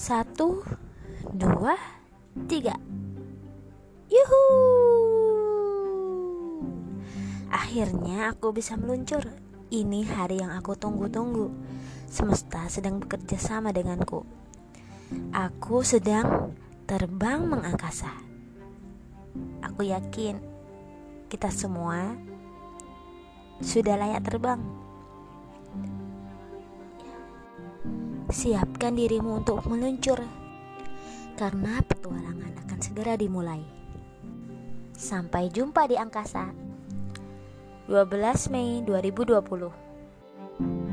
Satu, dua, tiga. Yuhu! Akhirnya aku bisa meluncur. Ini hari yang aku tunggu-tunggu. Semesta sedang bekerja sama denganku. Aku sedang terbang mengangkasa. Aku yakin kita semua sudah layak terbang. Siapkan dirimu untuk meluncur Karena petualangan akan segera dimulai. Sampai jumpa di angkasa. 12 Mei 2020